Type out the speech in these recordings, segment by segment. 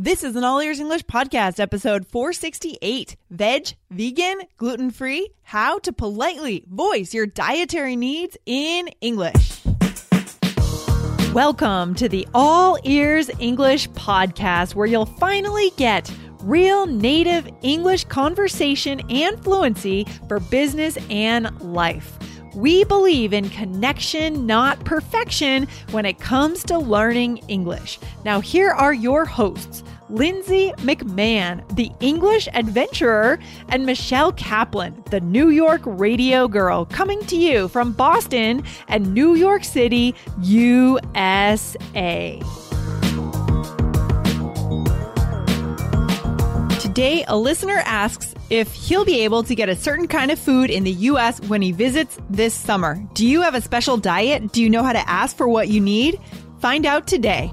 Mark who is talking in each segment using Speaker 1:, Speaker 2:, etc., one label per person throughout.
Speaker 1: This is an All Ears English podcast, episode 468 Veg, Vegan, Gluten Free How to Politely Voice Your Dietary Needs in English. Welcome to the All Ears English podcast, where you'll finally get real native English conversation and fluency for business and life. We believe in connection, not perfection, when it comes to learning English. Now, here are your hosts. Lindsay McMahon, the English adventurer, and Michelle Kaplan, the New York radio girl, coming to you from Boston and New York City, USA. Today, a listener asks if he'll be able to get a certain kind of food in the US when he visits this summer. Do you have a special diet? Do you know how to ask for what you need? Find out today.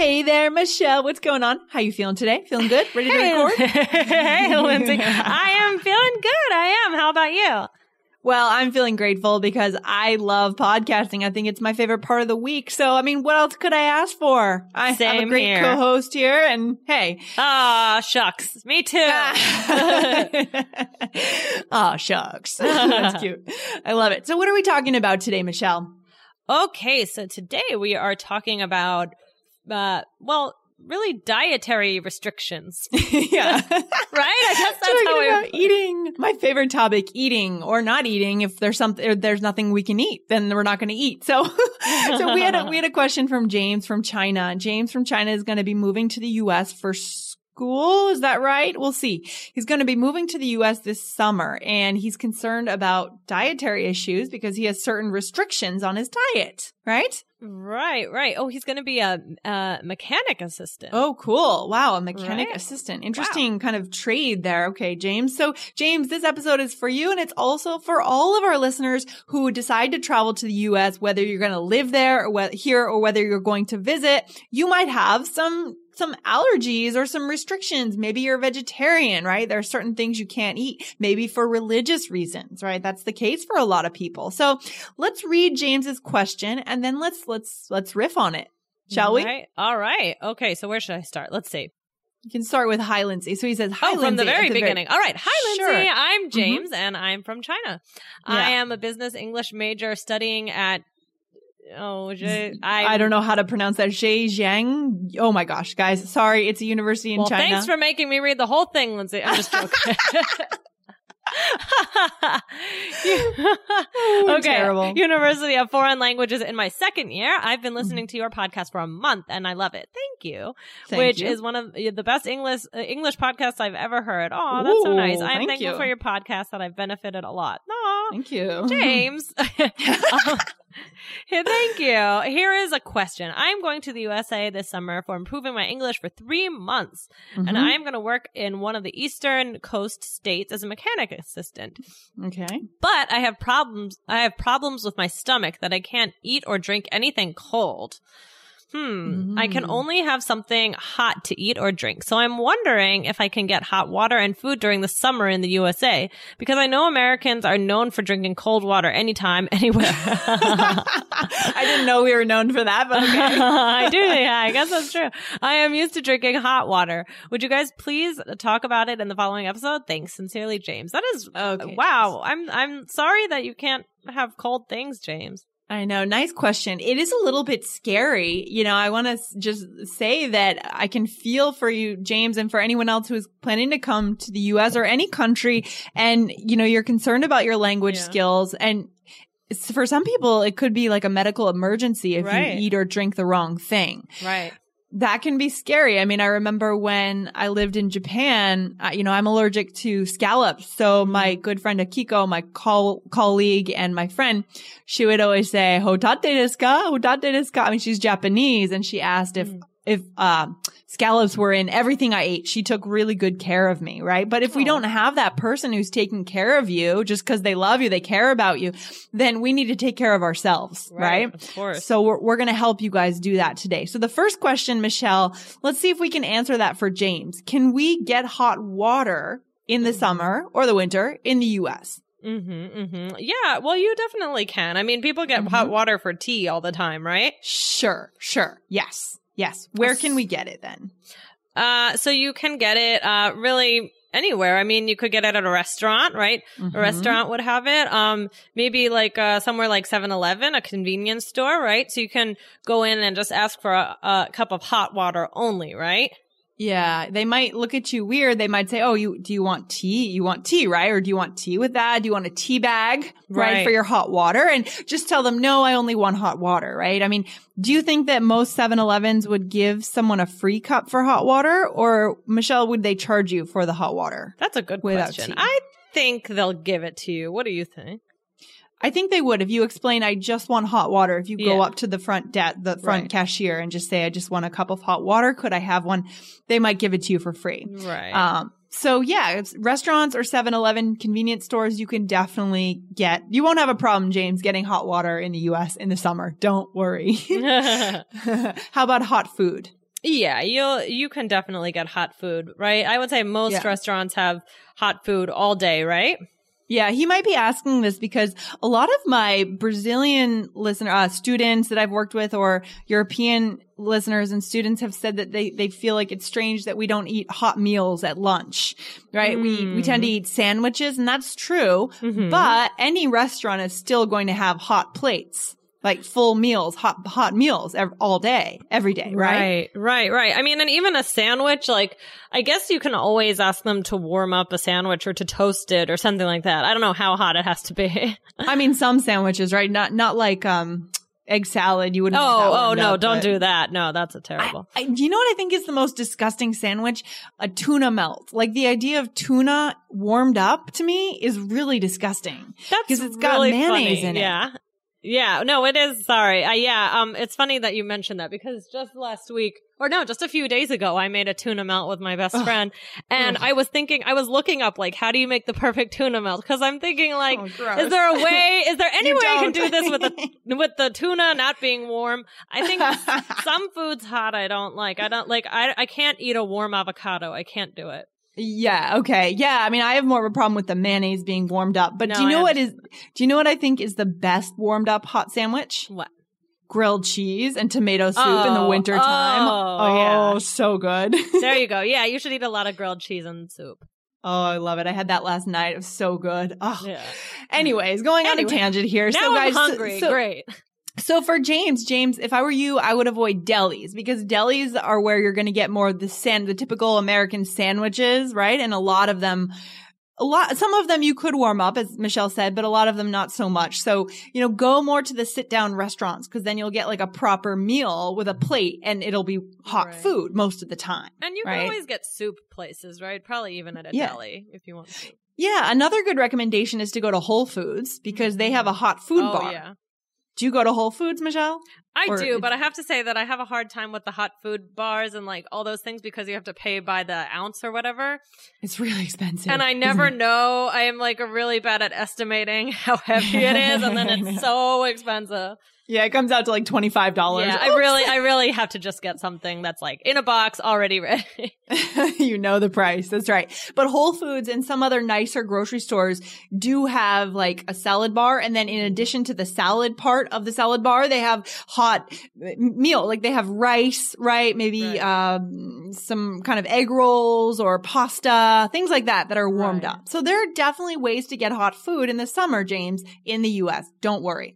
Speaker 1: Hey there, Michelle. What's going on? How you feeling today? Feeling good? Ready to
Speaker 2: Hey,
Speaker 1: record?
Speaker 2: hey, Lindsay. I am feeling good. I am. How about you?
Speaker 1: Well, I'm feeling grateful because I love podcasting. I think it's my favorite part of the week. So, I mean, what else could I ask for? I have a great
Speaker 2: here.
Speaker 1: co-host here and hey.
Speaker 2: Ah, shucks. Me too.
Speaker 1: oh, shucks. That's cute. I love it. So what are we talking about today, Michelle?
Speaker 2: okay, so today we are talking about, uh, well, really dietary restrictions,
Speaker 1: yeah.
Speaker 2: right? I guess that's
Speaker 1: Talking
Speaker 2: how we.
Speaker 1: about eating. My favorite topic, eating or not eating. If there's something, there's nothing we can eat, then we're not going to eat. So, so we had a, we had a question from James from China. James from China is going to be moving to the U.S. for school. Is that right? We'll see. He's going to be moving to the U.S. this summer and he's concerned about dietary issues because he has certain restrictions on his diet, right?
Speaker 2: Right, right. Oh, he's going to be a, a mechanic assistant.
Speaker 1: Oh, cool. Wow. A mechanic
Speaker 2: Right.
Speaker 1: assistant. Interesting kind of trade there. Okay, James. So, James, this episode is for you and it's also for all of our listeners who decide to travel to the U.S., whether you're going to live there or whether here or whether you're going to visit. You might have some some allergies or some restrictions. Maybe you're a vegetarian, right? There are certain things you can't eat, maybe for religious reasons, right? That's the case for a lot of people. So let's read James's question and then let's, let's, let's riff on it. Shall we?
Speaker 2: Right. All right. Okay, so where should I start? Let's see.
Speaker 1: You can start with hi, Lindsay. So he says, hi,
Speaker 2: oh, from the very
Speaker 1: at
Speaker 2: beginning. All right. Hi, Lindsay.
Speaker 1: Sure. Mm-hmm.
Speaker 2: I'm James and I'm from China. I am a business English major studying at, oh,
Speaker 1: I don't know how to pronounce that. Zhejiang. Oh my gosh, guys. Sorry. It's a university in
Speaker 2: Well,
Speaker 1: China.
Speaker 2: thanks for making me read the whole thing, Lindsay. I'm just joking.
Speaker 1: Oh,
Speaker 2: okay.
Speaker 1: terrible.
Speaker 2: University of Foreign Languages in my second year. I've been listening to your podcast for a month and I love it. Thank you.
Speaker 1: Thank
Speaker 2: which
Speaker 1: you.
Speaker 2: is one of the best English uh, English podcasts I've ever heard. Oh, that's so nice. I am
Speaker 1: thank
Speaker 2: thankful
Speaker 1: you.
Speaker 2: for your podcast that I've benefited a lot. Aw.
Speaker 1: Thank you.
Speaker 2: James. Um, Thank you. Here is a question. I'm going to the USA this summer for improving my English for three months, and
Speaker 1: Mhm.
Speaker 2: I am going to work in one of the eastern coast states as a mechanic assistant.
Speaker 1: Okay.
Speaker 2: But I have problems. I have problems with my stomach that I can't eat or drink anything cold. Hmm. I can
Speaker 1: Mm.
Speaker 2: only have something hot to eat or drink. So I'm wondering if I can get hot water and food during the summer in the USA because I know Americans are known for drinking cold water anytime, anywhere.
Speaker 1: I didn't know we were known for that, but okay.
Speaker 2: I do. Yeah, I guess that's true. I am used to drinking hot water. Would you guys please talk about it in the following episode? Thanks, sincerely, James. That is
Speaker 1: Okay.
Speaker 2: wow. I'm I'm sorry that you can't have cold things, James.
Speaker 1: I know. Nice question. It is a little bit scary. You know, I want to just say that I can feel for you, James, and for anyone else who is planning to come to the U.S. or any country. And, you know, you're concerned about your language
Speaker 2: Yeah.
Speaker 1: skills and for some people, it could be like a medical emergency if
Speaker 2: Right.
Speaker 1: you eat or drink the wrong thing.
Speaker 2: Right.
Speaker 1: That can be scary. I mean, I remember when I lived in Japan, you know, I'm allergic to scallops. So my good friend Akiko, my col- colleague and my friend, she would always say, hotate desu ka? Hotate desu ka? I mean, she's Japanese and she asked if mm if uh, scallops were in everything I ate, she took really good care of me, right? But if we don't have that person who's taking care of you just because they love you, they care about you, then we need to take care of ourselves, right? right?
Speaker 2: Of course.
Speaker 1: So we're, we're going to help you guys do that today. So the first question, Michelle, let's see if we can answer that for James. Can we get hot water in the mm-hmm. summer or the winter in the U.S.?
Speaker 2: Mm-hmm, mm-hmm. Yeah, well, you definitely can. I mean, people get mm-hmm. hot water for tea all the time, right?
Speaker 1: Sure, sure. Yes. Yes. Where can we get it then?
Speaker 2: Uh, so you can get it, uh, really anywhere. I mean, you could get it at a restaurant, right? Mm-hmm. A restaurant would have it. Um, maybe like, uh, somewhere like 7-Eleven, a convenience store, right? So you can go in and just ask for a, a cup of hot water only, right?
Speaker 1: Yeah, they might look at you weird. They might say, "Oh, you do you want tea? You want tea, right? Or do you want tea with that? Do you want a tea bag, right, right for your hot water?" And just tell them, "No, I only want hot water." Right? I mean, do you think that most 7-Elevens would give someone a free cup for hot water, or Michelle, would they charge you for the hot water?
Speaker 2: That's a good question. Tea? I think they'll give it to you. What do you think?
Speaker 1: I think they would if you explain I just want hot water. If you go up to the front de- the front right. cashier and just say I just want a cup of hot water, could I have one? They might give it to you for free.
Speaker 2: Right.
Speaker 1: Um so yeah, restaurants or 7-Eleven convenience stores you can definitely get. You won't have a problem James getting hot water in the US in the summer. Don't worry. How about hot food?
Speaker 2: Yeah, you'll you can definitely get hot food, right? I would say most yeah. restaurants have hot food all day, right?
Speaker 1: Yeah, he might be asking this because a lot of my Brazilian listener uh, students that I've worked with or European listeners and students have said that they, they feel like it's strange that we don't eat hot meals at lunch, right? Mm. We, we tend to eat sandwiches and that's true, mm-hmm. but any restaurant is still going to have hot plates like full meals, hot hot meals every, all day, every day,
Speaker 2: right? Right, right, right. I mean, and even a sandwich, like I guess you can always ask them to warm up a sandwich or to toast it or something like that. I don't know how hot it has to be.
Speaker 1: I mean, some sandwiches, right? Not not like um egg salad. You wouldn't.
Speaker 2: Oh, oh no! Up, don't do that. No, that's a terrible.
Speaker 1: I, I, you know what I think is the most disgusting sandwich? A tuna melt. Like the idea of tuna warmed up to me is really disgusting.
Speaker 2: That's because it's got mayonnaise funny. in it. Yeah, yeah, no, it is. Sorry. Uh, yeah, um, it's funny that you mentioned that because just last week, or no, just a few days ago, I made a tuna melt with my best friend, and I was thinking, I was looking up like, how do you make the perfect tuna melt? Because I'm thinking like, oh, is there a way? Is there any way I can do this with the with the tuna not being warm? I think some foods hot I don't like. I don't like. I I can't eat a warm avocado. I can't do it.
Speaker 1: Yeah. Okay. Yeah. I mean, I have more of a problem with the mayonnaise being warmed up. But no, do you know what is? Do you know what I think is the best warmed up hot sandwich?
Speaker 2: What?
Speaker 1: Grilled cheese and tomato soup oh, in the oh, winter time. Oh, oh yeah. so good.
Speaker 2: there you go. Yeah, you should eat a lot of grilled cheese and soup.
Speaker 1: Oh, I love it. I had that last night. It was so good. Oh. Yeah. Anyways, going anyway, on a tangent here.
Speaker 2: Now
Speaker 1: so
Speaker 2: guys, I'm hungry.
Speaker 1: So,
Speaker 2: Great.
Speaker 1: So for James, James, if I were you, I would avoid delis because delis are where you're going to get more of the sand, the typical American sandwiches, right? And a lot of them, a lot, some of them you could warm up, as Michelle said, but a lot of them not so much. So, you know, go more to the sit down restaurants because then you'll get like a proper meal with a plate and it'll be hot right. food most of the time.
Speaker 2: And you
Speaker 1: right?
Speaker 2: can always get soup places, right? Probably even at a yeah. deli if you want soup.
Speaker 1: Yeah, another good recommendation is to go to Whole Foods because they have a mm. hot food
Speaker 2: oh,
Speaker 1: bar.
Speaker 2: Yeah.
Speaker 1: Do you go to Whole Foods, Michelle?
Speaker 2: I or do, but I have to say that I have a hard time with the hot food bars and like all those things because you have to pay by the ounce or whatever.
Speaker 1: It's really expensive.
Speaker 2: And I never know. I am like really bad at estimating how heavy it is and then it's so expensive.
Speaker 1: Yeah, it comes out to like twenty five dollars.
Speaker 2: Yeah, I really, I really have to just get something that's like in a box already ready.
Speaker 1: you know the price. That's right. But Whole Foods and some other nicer grocery stores do have like a salad bar, and then in addition to the salad part of the salad bar, they have hot meal. Like they have rice, right? Maybe right. Um, some kind of egg rolls or pasta, things like that that are warmed right. up. So there are definitely ways to get hot food in the summer, James, in the U.S. Don't worry.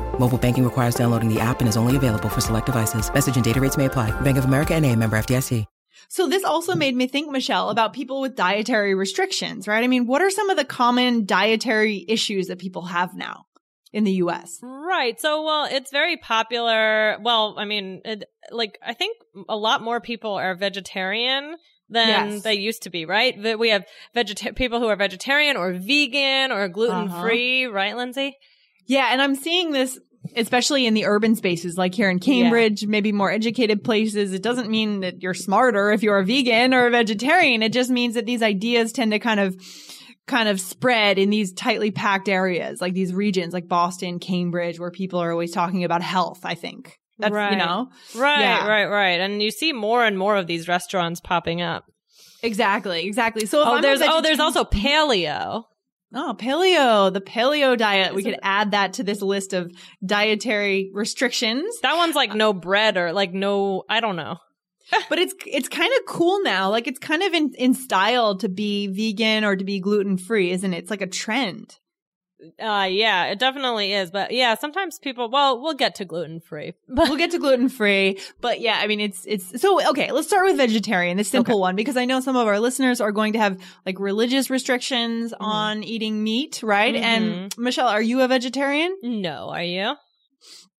Speaker 3: Mobile banking requires downloading the app and is only available for select devices. Message and data rates may apply. Bank of America and a member FDIC.
Speaker 1: So this also made me think, Michelle, about people with dietary restrictions, right? I mean, what are some of the common dietary issues that people have now? in the US.
Speaker 2: Right. So, well, it's very popular. Well, I mean, it, like, I think a lot more people are vegetarian than yes. they used to be, right? We have vegeta- people who are vegetarian or vegan or gluten free, uh-huh. right, Lindsay?
Speaker 1: Yeah. And I'm seeing this especially in the urban spaces like here in Cambridge, yeah. maybe more educated places. It doesn't mean that you're smarter if you're a vegan or a vegetarian. It just means that these ideas tend to kind of kind of spread in these tightly packed areas, like these regions like Boston, Cambridge, where people are always talking about health, I think. That's, right. you know?
Speaker 2: Right, yeah. right, right. And you see more and more of these restaurants popping up.
Speaker 1: Exactly, exactly. So
Speaker 2: oh, there's oh, there's also paleo.
Speaker 1: Oh, paleo, the paleo diet. We could add that to this list of dietary restrictions.
Speaker 2: That one's like uh, no bread or like no, I don't know.
Speaker 1: but it's it's kind of cool now. Like it's kind of in in style to be vegan or to be gluten free, isn't it? It's like a trend.
Speaker 2: Uh yeah, it definitely is. But yeah, sometimes people well, we'll get to gluten free.
Speaker 1: But we'll get to gluten free. But yeah, I mean it's it's so okay, let's start with vegetarian, the simple okay. one, because I know some of our listeners are going to have like religious restrictions mm-hmm. on eating meat, right? Mm-hmm. And Michelle, are you a vegetarian?
Speaker 2: No, are you?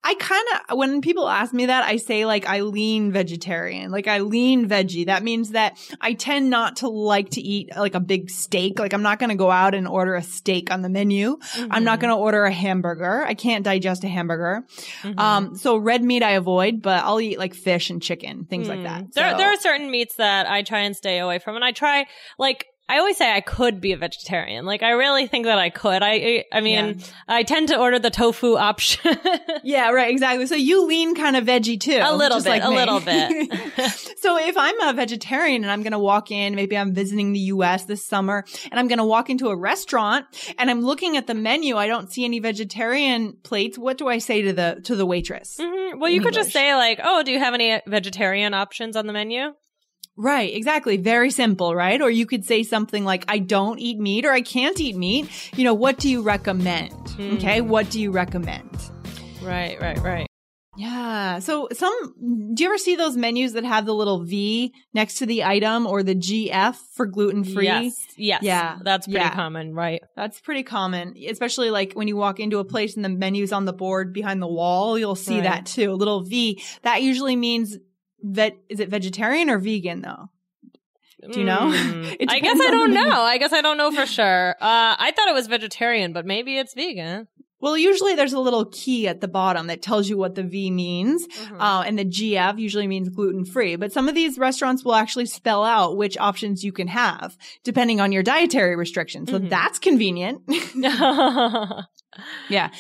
Speaker 1: I kind of, when people ask me that, I say like I lean vegetarian, like I lean veggie. That means that I tend not to like to eat like a big steak. Like I'm not going to go out and order a steak on the menu. Mm-hmm. I'm not mm-hmm. going to order a hamburger. I can't digest a hamburger. Mm-hmm. Um, so red meat I avoid, but I'll eat like fish and chicken, things mm. like that.
Speaker 2: There, so. there are certain meats that I try and stay away from and I try like I always say I could be a vegetarian. Like I really think that I could. I I mean, yeah. I tend to order the tofu option.
Speaker 1: yeah, right, exactly. So you lean kind of veggie too.
Speaker 2: A little bit,
Speaker 1: like
Speaker 2: a little bit.
Speaker 1: so if I'm a vegetarian and I'm going to walk in, maybe I'm visiting the US this summer and I'm going to walk into a restaurant and I'm looking at the menu, I don't see any vegetarian plates. What do I say to the to the waitress?
Speaker 2: Mm-hmm. Well, you could just say like, "Oh, do you have any vegetarian options on the menu?"
Speaker 1: Right, exactly. Very simple, right? Or you could say something like, I don't eat meat or I can't eat meat. You know, what do you recommend? Mm. Okay. What do you recommend?
Speaker 2: Right, right, right.
Speaker 1: Yeah. So some, do you ever see those menus that have the little V next to the item or the GF for gluten free?
Speaker 2: Yes. Yes. Yeah. That's pretty yeah. common, right?
Speaker 1: That's pretty common, especially like when you walk into a place and the menu's on the board behind the wall, you'll see right. that too. A little V. That usually means vet is it vegetarian or vegan though? Do you know?
Speaker 2: Mm, I guess I don't know. I guess I don't know for sure. Uh, I thought it was vegetarian, but maybe it's vegan.
Speaker 1: Well, usually there's a little key at the bottom that tells you what the V means, mm-hmm. uh, and the GF usually means gluten free. But some of these restaurants will actually spell out which options you can have depending on your dietary restrictions. So mm-hmm. that's convenient. yeah.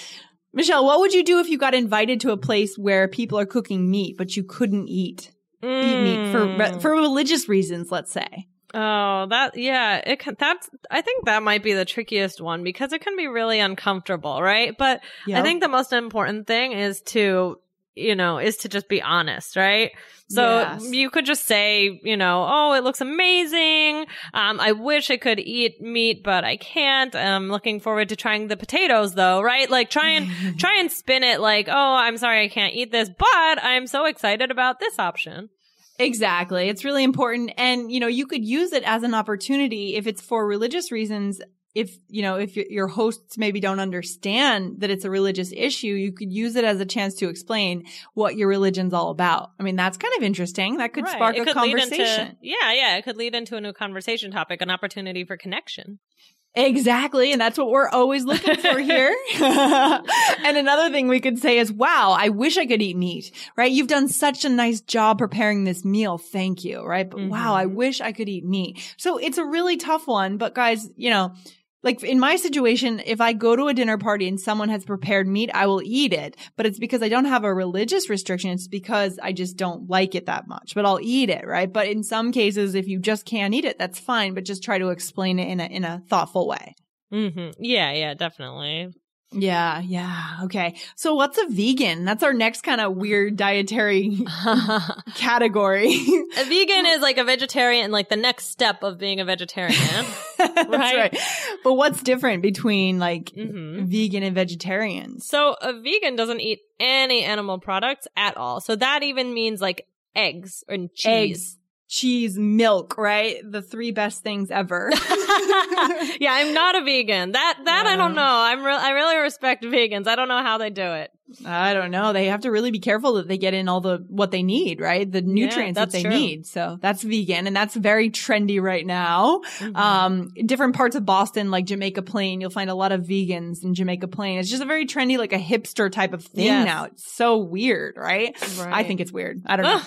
Speaker 1: Michelle, what would you do if you got invited to a place where people are cooking meat, but you couldn't eat mm. eat meat for mm. for religious reasons? Let's say.
Speaker 2: Oh, that yeah, it can, that's I think that might be the trickiest one because it can be really uncomfortable, right? But yep. I think the most important thing is to you know, is to just be honest, right? So yes. you could just say, you know, oh, it looks amazing. Um, I wish I could eat meat, but I can't. I'm looking forward to trying the potatoes though, right? Like try and, try and spin it like, oh, I'm sorry I can't eat this, but I'm so excited about this option.
Speaker 1: Exactly. It's really important. And, you know, you could use it as an opportunity if it's for religious reasons if you know if your hosts maybe don't understand that it's a religious issue you could use it as a chance to explain what your religion's all about i mean that's kind of interesting that could right. spark it a conversation
Speaker 2: into, yeah yeah it could lead into a new conversation topic an opportunity for connection
Speaker 1: Exactly. And that's what we're always looking for here. and another thing we could say is, wow, I wish I could eat meat, right? You've done such a nice job preparing this meal. Thank you. Right. But mm-hmm. wow, I mm-hmm. wish I could eat meat. So it's a really tough one. But guys, you know, like in my situation, if I go to a dinner party and someone has prepared meat, I will eat it. But it's because I don't have a religious restriction. It's because I just don't like it that much, but I'll eat it, right? But in some cases, if you just can't eat it, that's fine, but just try to explain it in a, in a thoughtful way.
Speaker 2: Mm-hmm. Yeah, yeah, definitely.
Speaker 1: Yeah, yeah. Okay. So what's a vegan? That's our next kind of weird dietary category.
Speaker 2: a vegan is like a vegetarian, like the next step of being a vegetarian.
Speaker 1: right? right? But what's different between like mm-hmm. vegan and vegetarians?
Speaker 2: So a vegan doesn't eat any animal products at all. So that even means like eggs and cheese. Eggs
Speaker 1: cheese, milk, right? The three best things ever.
Speaker 2: yeah, I'm not a vegan. That that yeah. I don't know. I'm re- I really respect vegans. I don't know how they do it.
Speaker 1: I don't know. They have to really be careful that they get in all the what they need, right? The nutrients yeah, that they true. need. So that's vegan and that's very trendy right now. Mm-hmm. Um different parts of Boston like Jamaica Plain, you'll find a lot of vegans in Jamaica Plain. It's just a very trendy like a hipster type of thing yes. now. It's so weird, right? right? I think it's weird. I don't know.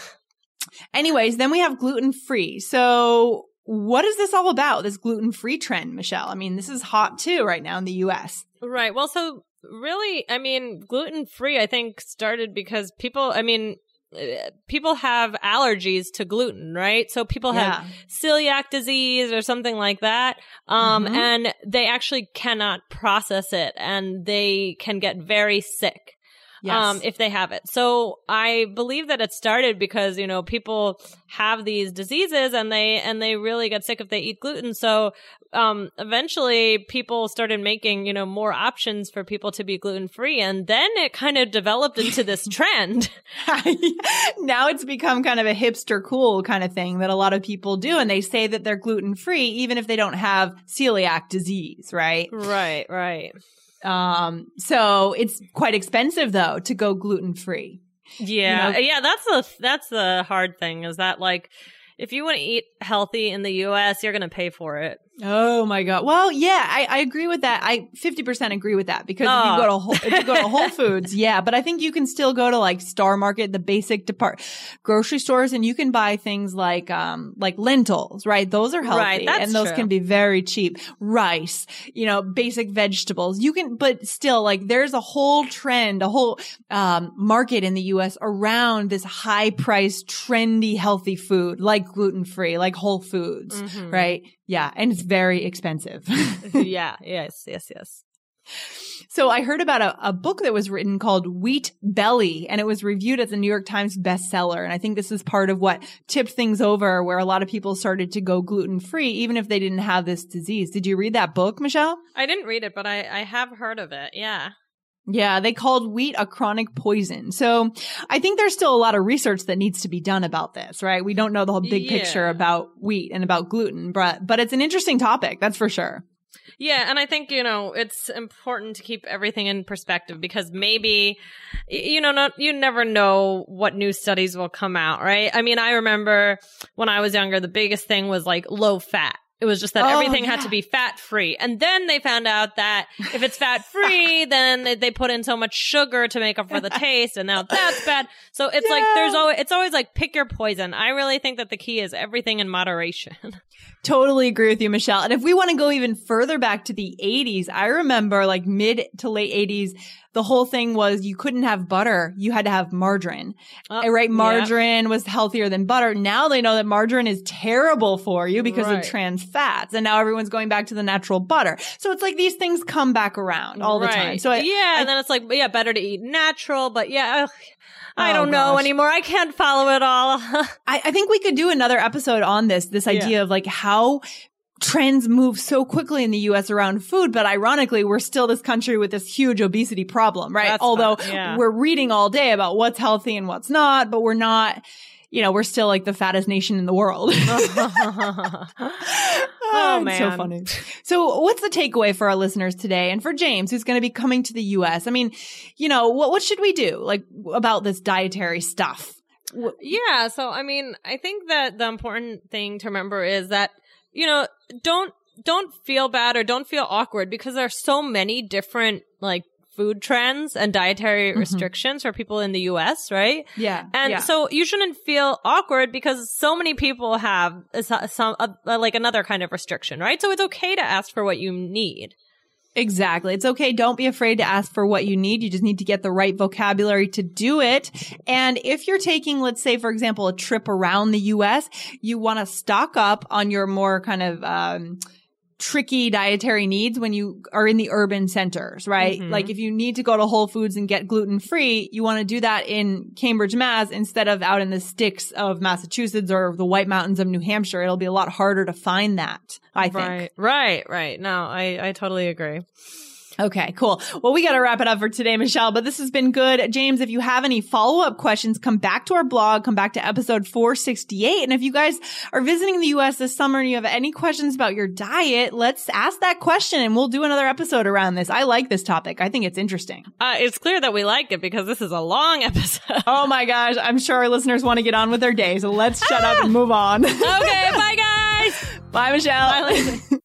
Speaker 1: Anyways, then we have gluten free. So what is this all about? This gluten free trend, Michelle? I mean, this is hot too right now in the US.
Speaker 2: Right. Well, so really, I mean, gluten free, I think started because people, I mean, uh, people have allergies to gluten, right? So people yeah. have celiac disease or something like that. Um, mm-hmm. and they actually cannot process it and they can get very sick. Um, yes. um, if they have it. So I believe that it started because, you know, people have these diseases and they, and they really get sick if they eat gluten. So, um, eventually people started making, you know, more options for people to be gluten free. And then it kind of developed into this trend.
Speaker 1: now it's become kind of a hipster cool kind of thing that a lot of people do. And they say that they're gluten free, even if they don't have celiac disease, right?
Speaker 2: Right, right.
Speaker 1: Um, so it's quite expensive though to go gluten free.
Speaker 2: Yeah. You know? Yeah. That's the, that's the hard thing is that like, if you want to eat healthy in the US, you're going to pay for it.
Speaker 1: Oh my god. Well, yeah, I, I agree with that. I 50% agree with that because oh. if you go to Whole, if you go to Whole Foods, yeah, but I think you can still go to like Star Market, the basic depart grocery stores and you can buy things like um like lentils, right? Those are healthy right, and those true. can be very cheap. Rice, you know, basic vegetables. You can but still like there's a whole trend, a whole um market in the US around this high priced trendy healthy food like gluten-free, like Whole Foods, mm-hmm. right? Yeah. And it's very expensive.
Speaker 2: yeah. Yes. Yes. Yes.
Speaker 1: So I heard about a, a, book that was written called Wheat Belly and it was reviewed as a New York Times bestseller. And I think this is part of what tipped things over where a lot of people started to go gluten free, even if they didn't have this disease. Did you read that book, Michelle?
Speaker 2: I didn't read it, but I, I have heard of it. Yeah.
Speaker 1: Yeah, they called wheat a chronic poison. So I think there's still a lot of research that needs to be done about this, right? We don't know the whole big yeah. picture about wheat and about gluten, but, but it's an interesting topic. That's for sure.
Speaker 2: Yeah, and I think, you know, it's important to keep everything in perspective because maybe, you know, not, you never know what new studies will come out, right? I mean, I remember when I was younger, the biggest thing was like low fat it was just that oh, everything yeah. had to be fat free. And then they found out that if it's fat free, then they, they, put in so much sugar to make up for the taste. And now that's bad. So it's yeah. like, there's always, it's always like pick your poison. I really think that the key is everything in moderation.
Speaker 1: Totally agree with you, Michelle. And if we want to go even further back to the 80s, I remember like mid to late 80s, the whole thing was you couldn't have butter. You had to have margarine. Uh, right? Margarine yeah. was healthier than butter. Now they know that margarine is terrible for you because right. of trans fats. And now everyone's going back to the natural butter. So it's like these things come back around all right. the time. So
Speaker 2: I, yeah. I, and then it's like, yeah, better to eat natural, but yeah. Ugh. I don't oh, know anymore. I can't follow it all.
Speaker 1: I, I, think we could do another episode on this, this idea yeah. of like how trends move so quickly in the US around food, but ironically, we're still this country with this huge obesity problem, right? That's Although yeah. we're reading all day about what's healthy and what's not, but we're not, you know, we're still like the fattest nation in the world. oh, oh man. so funny. So what's the takeaway for our listeners today? And for James, who's going to be coming to the US? I mean, you know, what, what should we do like about this dietary stuff?
Speaker 2: Yeah. So, I mean, I think that the important thing to remember is that you know, don't don't feel bad or don't feel awkward because there are so many different like food trends and dietary mm-hmm. restrictions for people in the US, right?
Speaker 1: Yeah.
Speaker 2: And
Speaker 1: yeah.
Speaker 2: so you shouldn't feel awkward because so many people have some, like another kind of restriction, right? So it's okay to ask for what you need.
Speaker 1: Exactly. It's okay. Don't be afraid to ask for what you need. You just need to get the right vocabulary to do it. And if you're taking, let's say, for example, a trip around the US, you want to stock up on your more kind of, um, tricky dietary needs when you are in the urban centers, right? Mm-hmm. Like if you need to go to Whole Foods and get gluten free, you want to do that in Cambridge, Mass instead of out in the sticks of Massachusetts or the White Mountains of New Hampshire. It'll be a lot harder to find that, I think.
Speaker 2: Right, right, right. No, I, I totally agree.
Speaker 1: Okay, cool. Well, we got to wrap it up for today, Michelle, but this has been good. James, if you have any follow up questions, come back to our blog, come back to episode 468. And if you guys are visiting the US this summer and you have any questions about your diet, let's ask that question and we'll do another episode around this. I like this topic. I think it's interesting.
Speaker 2: Uh, it's clear that we like it because this is a long episode.
Speaker 1: oh my gosh. I'm sure our listeners want to get on with their day. So let's shut ah! up and move on.
Speaker 2: okay. Bye, guys.
Speaker 1: Bye, Michelle. Bye,